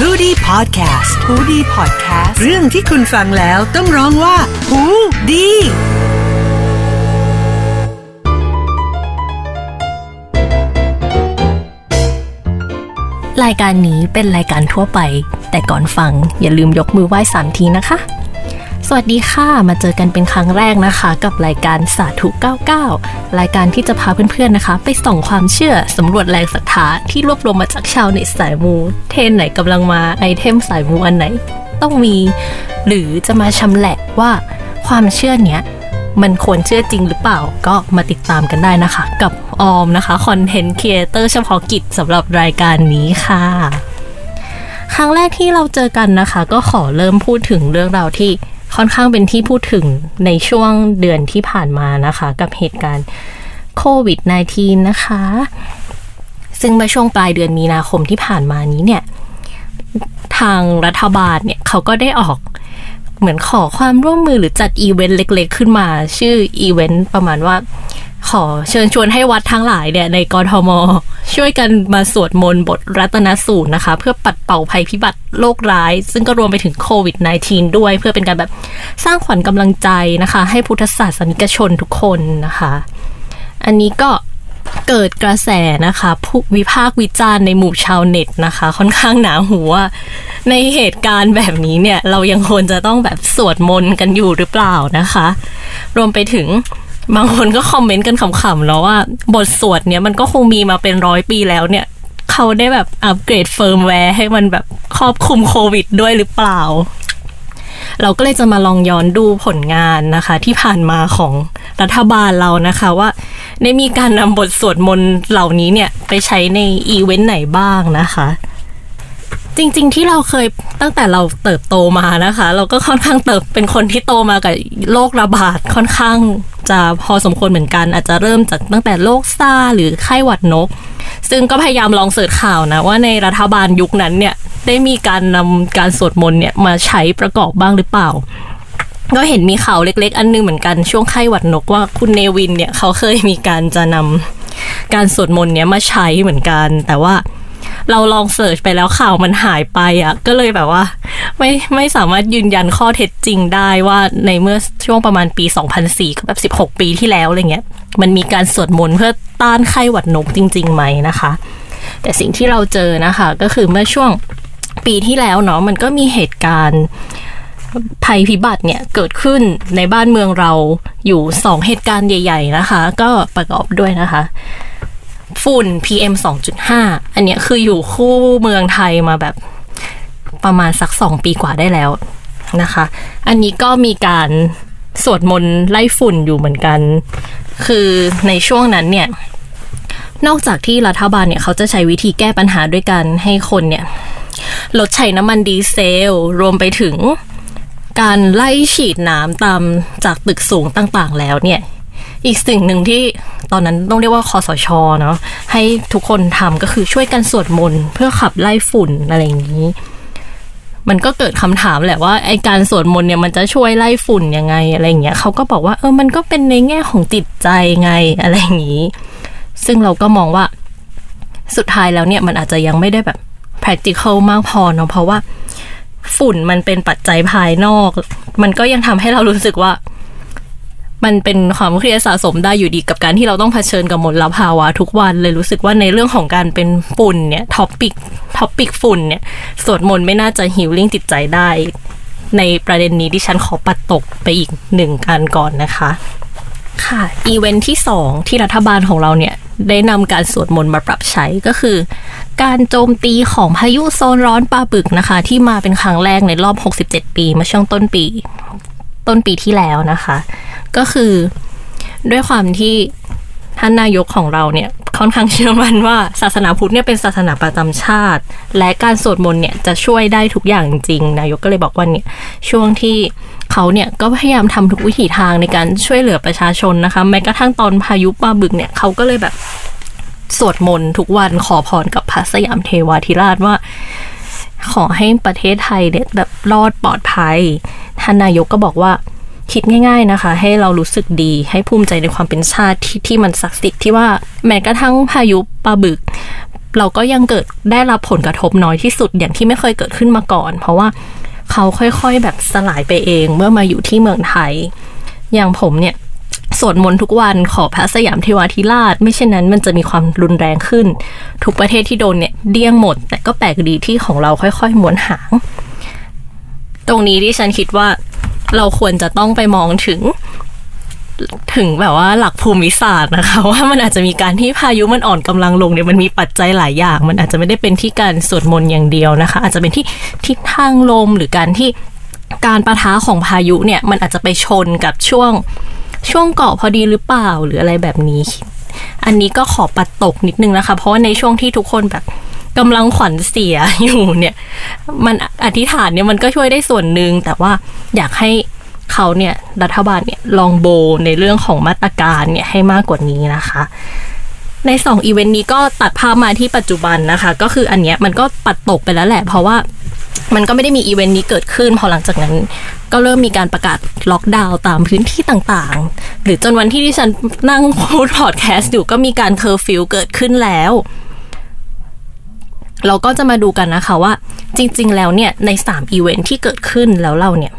h o ดี้พอดแคสต์ฮูดี้พอดแคสต์เรื่องที่คุณฟังแล้วต้องร้องว่าหูดีรายการนี้เป็นรายการทั่วไป แต่ก่อนฟังอย่าลืมยกมือไหว้สามทีนะคะ สวัสดีค่ะ มาเจอกันเป็นครั้งแรกนะคะ กับรายการสาธุ99 รายการที่จะพาเพื่อนๆนะคะ ไปส่องความเชื่อสำรวจแรงศรัทธาที่รวบรวมมาจากชาวเน็ตสายมู เทรนด์ไหนกำลังมาไอเทมสายมูอันไหน ต้องมี หรือจะมาชำแหละว่าความเชื่อเนี้ยมันควรเชื่อจริงหรือเปล่าก็มาติดตามกันได้นะคะ กับออมนะคะ content creator เฉพาะกิจสำหรับรายการนี้ค่ะ ครั้งแรกที่เราเจอกันนะคะ ก็ขอเริ่มพูดถึงเรื่องราวที่ ค่อนข้างเป็นที่พูดถึงในช่วงเดือนที่ผ่านมานะคะ กับเหตุการณ์โควิด -19 นะคะ ซึ่งเมื่อช่วงปลายเดือนมีนาคมที่ผ่านมานี้เนี่ย ทางรัฐบาลเนี่ยเขาก็ได้ออกเหมือนขอความร่วมมือหรือจัดอีเวนต์เล็ก ๆ ขึ้นมา ชื่ออีเวนต์ประมาณว่า ขอเชิญชวนให้วัดทั้งหลายเนี่ยในกรทม ช่วยกันมาสวดมนต์บทรัตนสูตรนะคะ เพื่อปัดเป่าภัยพิบัติโรคร้าย ซึ่งก็รวมไปถึงโควิด -19 ด้วย เพื่อเป็นการแบบสร้างขวัญกำลังใจนะคะ ให้พุทธศาสนิกชนทุกคนนะคะ อันนี้ก็เกิดกระแสนะคะผู้วิพากษ์วิจารณ์ในหมู่ชาวเน็ตนะคะ ค่อนข้างหนาหูว่าในเหตุการณ์แบบนี้เนี่ย เรายังควรจะต้องแบบสวดมนต์กันอยู่หรือเปล่านะคะ รวมไปถึง บางคนก็คอมเมนต์กันขำๆเนาะว่า บทสวดเนี่ยมันก็คงมีมาเป็นร้อยปีแล้วเนี่ย เขาได้แบบอัปเกรดเฟิร์มแวร์ให้มันแบบครอบคลุมโควิดด้วยหรือเปล่า เราก็เลยจะมาลองย้อนดูผลงานนะคะ ที่ผ่านมาของรัฐบาลเรานะคะว่า ได้มีการนำบทสวดมนต์เหล่านี้เนี่ย ไปใช้ในอีเวนต์ไหนบ้างนะคะจริง ๆ ที่เราเคยตั้งแต่เราเติบโตมานะคะ เราก็ค่อนข้างเติบเป็นคนที่โตมากับโรคระบาดค่อนข้าง จะพอสมควรเหมือนกัน อาจจะเริ่มจากตั้งแต่โรคซาหรือไข้หวัดนก ซึ่งก็พยายามลองเสิร์ชข่าวนะ ว่าในรัฐบาลยุคนั้นเนี่ยได้มีการนำการสวดมนต์เนี่ยมาใช้ประกอบบ้างหรือเปล่า ก็เห็นมีข่าวเล็ก ๆ อันนึงเหมือนกันช่วงไข้หวัดนกว่าคุณเนวินเนี่ยเขาเคยมีการจะนำการสวดมนต์เนี่ยมาใช้เหมือนกัน แต่ว่า เราลองเสิร์ชไปแล้วข่าวมันหายไปอะ่ะ ก็เลยแบบว่า ไม่ไม่สามารถยืนยันข้อเท็จจริงได้ว่าในเมื่อช่วงประมาณปี 2004ก็แบบ16 ปีที่แล้วอะไรเงี้ยมันมีการสวดมนต์เพื่อต้านไข้หวัดนกจริง ๆ ไหมนะคะ แต่สิ่งที่เราเจอนะคะ ก็คือเมื่อช่วงปีที่แล้วเนาะมันก็มีเหตุการณ์ภัยพิบัติเนี่ยเกิดขึ้นในบ้านเมืองเราอยู่สองเหตุการณ์ใหญ่ ๆ นะคะ ก็ประกอบด้วยนะคะ ฝุ่น PM 2.5 อันเนี้ยคืออยู่คู่เมืองไทยมาแบบประมาณสักสองปีกว่าได้แล้วนะคะ อันนี้ก็มีการสวดมนต์ไล่ฝุ่นอยู่เหมือนกัน คือในช่วงนั้นเนี่ย นอกจากที่รัฐบาลเนี่ยเขาจะใช้วิธีแก้ปัญหาด้วยกันให้คนเนี่ยลดใช้น้ำมันดีเซล รวมไปถึงการไล่ฉีดน้ำตามจากตึกสูงต่างๆ แล้วเนี่ย อีกสิ่งหนึ่งที่ตอนนั้นต้องเรียกว่าคอสชเนาะให้ทุกคนทำก็คือช่วยกันสวดมนต์เพื่อขับไล่ฝุ่นอะไรอย่างนี้ มันก็เกิดคำถามแหละว่าไอการสวดมนต์เนี่ยมันจะช่วยไล่ฝุ่นยังไงอะไรอย่างเงี้ยเขาก็บอกว่าเออมันก็เป็นในแง่ของจิตใจไงอะไรอย่างนี้ ซึ่งเราก็มองว่าสุดท้ายแล้วเนี่ยมันอาจจะยังไม่ได้แบบ practical มากพอเนาะเพราะว่าฝุ่นมันเป็นปัจจัยภายนอก มันก็ยังทำให้เรารู้สึกว่า มันเป็นความเครียดสะสมได้อยู่ดีกับการที่เราต้องเผชิญกับมลภาวะทุกวันเลยรู้สึกว่าในเรื่องของการเป็นฝุ่นเนี่ย topic topic ฝุ่นเนี่ยสวดมนต์ไม่น่าจะ healing จิตใจได้ ในประเด็นนี้ที่ฉันขอปัดตกไปอีกหนึ่งการก่อนนะคะค่ะอีเวนท์ที่สองที่รัฐบาลของเราเนี่ยได้นำการสวดมนต์มาปรับใช้ก็คือ การโจมตีของพายุโซนร้อนปลาบึกนะคะ ที่มาเป็นครั้งแรกในรอบ 67 ปีมาช่วงต้นปี ต้นปีที่แล้วนะคะ ก็คือด้วยความที่ท่านนายกของเราเนี่ยค่อนข้างเชื่อมั่นว่าศาสนาพุทธเนี่ยเป็นศาสนาประจำชาติ และการสวดมนต์เนี่ยจะช่วยได้ทุกอย่างจริง นายกก็เลยบอกว่าเนี่ยช่วงที่เขาเนี่ยก็พยายามทำทุกวิถีทางในการช่วยเหลือประชาชนนะคะ แม้กระทั่งตอนพายุปลาบึกเนี่ยเขาก็เลยแบบสวดมนต์ทุกวันขอพรกับพระสยามเทวาธิราชว่า ขอให้ประเทศไทยเนี่ยแบบรอดปลอดภัยท่านนายกก็บอกว่าคิดง่าย ๆนะคะ ให้เรารู้สึกดีให้ภูมิใจในความเป็นชาติที่ที่มันศักดิ์สิทธิ์ที่ว่าแม้กระทั่งพายุปลาบึก เราก็ยังเกิดได้รับผลกระทบน้อยที่สุดอย่างที่ไม่เคยเกิดขึ้นมาก่อน เพราะว่าเขาค่อยๆแบบสลายไปเองเมื่อมาอยู่ที่เมืองไทย อย่างผมเนี่ย สวดมนต์ทุกวันขอพระสยามเทวาธิราช ไม่เช่นนั้นมันจะมีความรุนแรงขึ้น ทุกประเทศที่โดนเนี่ยเดี้ยงหมด แต่ก็แปลกดีที่ของเราค่อยๆม้วนหาง ตรงนี้ที่ฉันคิดว่าเราควรจะต้องไปมองถึง ถึงแบบว่าหลักภูมิศาสตร์นะคะ ว่ามันอาจจะมีการที่พายุมันอ่อนกำลังลงเนี่ยมันมีปัจจัยหลายอย่าง มันอาจจะไม่ได้เป็นที่การสวดมนต์อย่างเดียวนะคะ อาจจะเป็นที่ทิศทางลมหรือการที่การประทะของพายุเนี่ยมันอาจจะไปชนกับช่วง ช่วงเกาะพอดีหรือเปล่าหรืออะไรแบบนี้ อันนี้ก็ขอปัดตกนิดนึงนะคะ เพราะว่าในช่วงที่ทุกคนแบบกำลังขวัญเสียอยู่เนี่ย มันอธิษฐานเนี่ยมันก็ช่วยได้ส่วนหนึ่งแต่ว่าอยากให้เขาเนี่ยรัฐบาลเนี่ยลองโบในเรื่องของมาตรการเนี่ยให้มากกว่านี้นะคะ ในสองอีเวนต์นี้ก็ตัดภาพมาที่ปัจจุบันนะคะ ก็คืออันเนี้ยมันก็ปัดตกไปแล้วแหละ เพราะว่า มันก็ไม่ได้มีอีเวนต์นี้เกิดขึ้น พอหลังจากนั้น ก็เริ่มมีการประกาศล็อกดาวน์ตามพื้นที่ต่างๆ หรือจนวันที่ที่ฉันนั่งพูดพอดแคสต์อยู่ก็มีการเคอร์ฟิวเกิดขึ้นแล้ว เราก็จะมาดูกันนะคะว่า จริง ๆ แล้วเนี่ยในสามอีเวนต์ที่เกิดขึ้นแล้วเราเนี่ย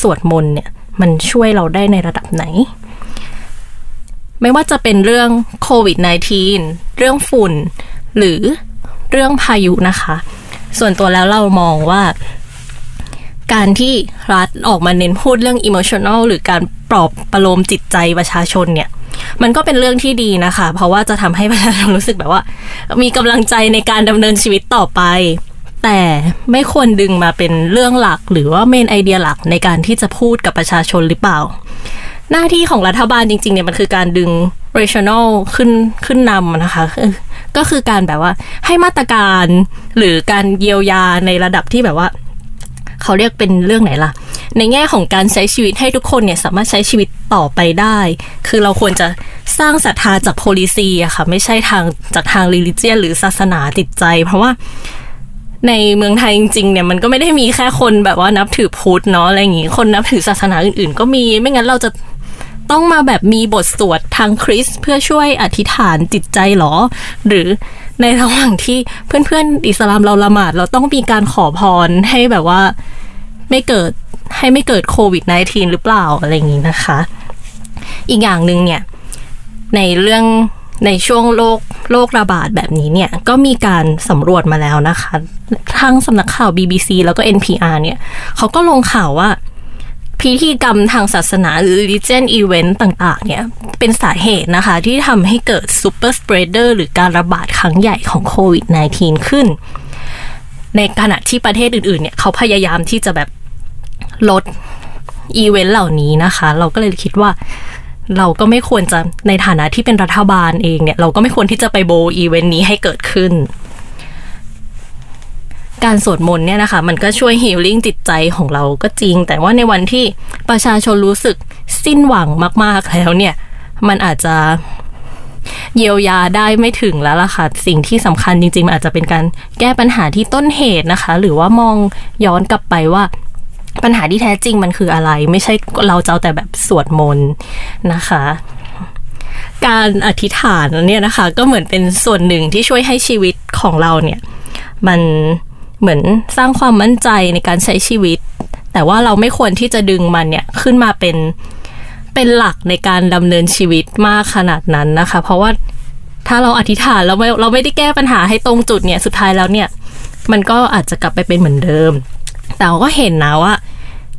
สวดมนต์เนี่ยมันช่วยเราได้ในระดับไหน ไม่ว่าจะเป็นเรื่องโควิด -19 เรื่องฝุ่น หรือเรื่องพายุนะคะ ส่วนตัวแล้วเรามองว่า การที่รัฐออกมาเน้นพูดเรื่อง emotional หรือการปลอบประโลมจิตใจประชาชนเนี่ย มันก็เป็นเรื่องที่ดีนะคะ เพราะว่าจะทำให้ประชาชนรู้สึกแบบว่า มีกำลังใจในการดำเนินชีวิตต่อไป แต่ไม่ควรดึงมาเป็นเรื่องหลัก หรือว่าเมนไอเดียหลักในการที่จะพูดกับประชาชนหรือเปล่า หน้าที่ของรัฐบาลจริงๆเนี่ยมันคือการดึง regional ขึ้นขึ้นนำนะคะ ก็คือการแบบว่าให้มาตรการหรือการเยียวยาในระดับที่แบบว่า เขาเรียกเป็นเรื่องไหนล่ะ ในแง่ของการใช้ชีวิตให้ทุกคนเนี่ยสามารถใช้ชีวิตต่อไปได้ คือเราควรจะสร้างศรัทธาจาก policy อะค่ะ ไม่ใช่ทางจากทาง religion หรือศาสนาติดใจ เพราะว่าในเมืองไทยจริงๆเนี่ยมันก็ไม่ได้มีแค่คนแบบว่านับถือพุทธเนาะอะไรอย่างงี้คนนับถือศาสนาอื่นๆ ก็มีไม่งั้นเราจะ ต้องมาแบบมีบทสวดทางคริสเพื่อช่วยอธิษฐานจิตใจหรอ หรือในระหว่างที่เพื่อนๆอิสลามเราละหมาด เราต้องมีการขอพรให้แบบว่าไม่เกิดให้ไม่เกิดโควิด -19 หรือเปล่าอะไรอย่างนี้นะคะ อีกอย่างหนึ่งเนี่ยในเรื่องในช่วงโรคโรคระบาดแบบนี้เนี่ย ก็มีการสำรวจมาแล้วนะคะทั้งสำนักข่าว BBC แล้วก็ NPR เนี่ยเขาก็ลงข่าวว่า พิธีกรรมทางศาสนาหรือ religion event ต่าง ๆ เนี่ย เป็นสาเหตุนะคะ ที่ทำให้เกิด super spreader หรือการระบาดครั้งใหญ่ของโควิด -19 ขึ้น ในขณะที่ประเทศอื่น ๆ เนี่ย เขาพยายามที่จะแบบลดอีเวนต์เหล่านี้นะคะ เราก็เลยคิดว่าเราก็ไม่ควรจะในฐานะที่เป็นรัฐบาลเองเนี่ย เราก็ไม่ควรที่จะไปโบอีเวนต์นี้ให้เกิดขึ้น การสวดมนต์เนี่ยนะคะมันก็ช่วยฮีลลิ่งจิตใจของเราก็จริง แต่ว่าในวันที่ประชาชนรู้สึกสิ้นหวังมาก ๆ แล้วเนี่ย มันอาจจะเยียวยาได้ไม่ถึงแล้วล่ะค่ะ สิ่งที่สำคัญจริงๆ มันอาจจะเป็นการแก้ปัญหาที่ต้นเหตุนะคะ หรือว่ามองย้อนกลับไปว่าปัญหาที่แท้จริงมันคืออะไร ไม่ใช่เราเจ้าแต่แบบสวดมนต์นะคะการอธิษฐานเนี่ยนะคะ ก็เหมือนเป็นส่วนหนึ่งที่ช่วยให้ชีวิตของเราเนี่ย มัน เหมือนสร้างความมั่นใจในการใช้ชีวิต แต่ว่าเราไม่ควรที่จะดึงมันเนี่ยขึ้นมาเป็นเป็นหลักในการดำเนินชีวิตมากขนาดนั้นนะคะ เพราะว่าถ้าเราอธิษฐานเราไม่เราไม่ได้แก้ปัญหาให้ตรงจุดเนี่ยสุดท้ายแล้วเนี่ย มันก็อาจจะกลับไปเป็นเหมือนเดิม แต่ก็เห็นนะว่า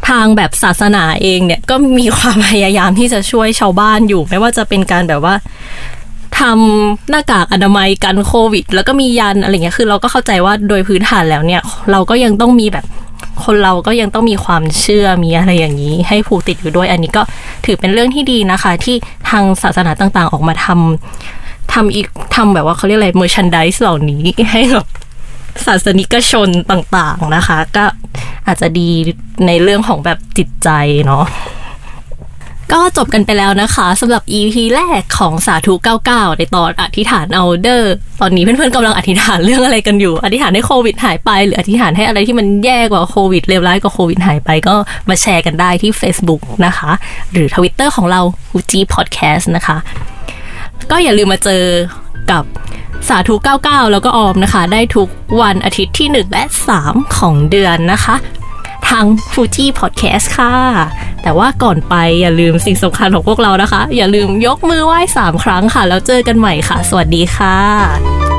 ทางแบบศาสนาเองเนี่ยก็มีความพยายามที่จะช่วยชาวบ้านอยู่ ไม่ว่าจะเป็นการแบบว่า ทำหน้ากากอนามัยกันโควิด แล้วก็มียันอะไรเงี้ยคือเราก็เข้าใจว่าโดยพื้นฐานแล้วเนี่ย เราก็ยังต้องมีแบบคนเราก็ยังต้องมีความเชื่อมีอะไรอย่างนี้ ให้ผูกติดอยู่ด้วย อันนี้ก็ถือเป็นเรื่องที่ดีนะคะ ที่ทางศาสนาต่างๆ ออกมาทำทำอีกทำแบบว่าเขาเรียกอะไรเมอร์ชันดิสเหล่านี้ให้กับศาสนิกชนต่างๆนะคะ ก็อาจจะดีในเรื่องของแบบจิตใจเนาะ ก็จบกันไปแล้วนะคะสำหรับ EP แรกของสาธุ 99 ในตอนอธิษฐานเอาเดอร์ ตอนนี้เพื่อนๆกำลังอธิษฐานเรื่องอะไรกันอยู่ อธิษฐานให้โควิดหายไป หรืออธิษฐานให้อะไรที่มันแย่กว่าโควิดเลวร้ายกว่าโควิดหายไป ก็มาแชร์กันได้ที่ Facebook นะคะ หรือ Twitter ของเรา Fuji Podcast นะคะ ก็อย่าลืมมาเจอกับสาธุ 99 แล้วก็ออมนะคะ ได้ทุกวันอาทิตย์ที่ 1 และ 3 ของเดือนนะคะ ทาง Fuji Podcast ค่ะ แต่ว่าก่อนไปอย่าลืมสิ่งสำคัญของพวกเรานะคะ อย่าลืมยกมือไหว้3ครั้งค่ะ แล้วเจอกันใหม่ค่ะ สวัสดีค่ะ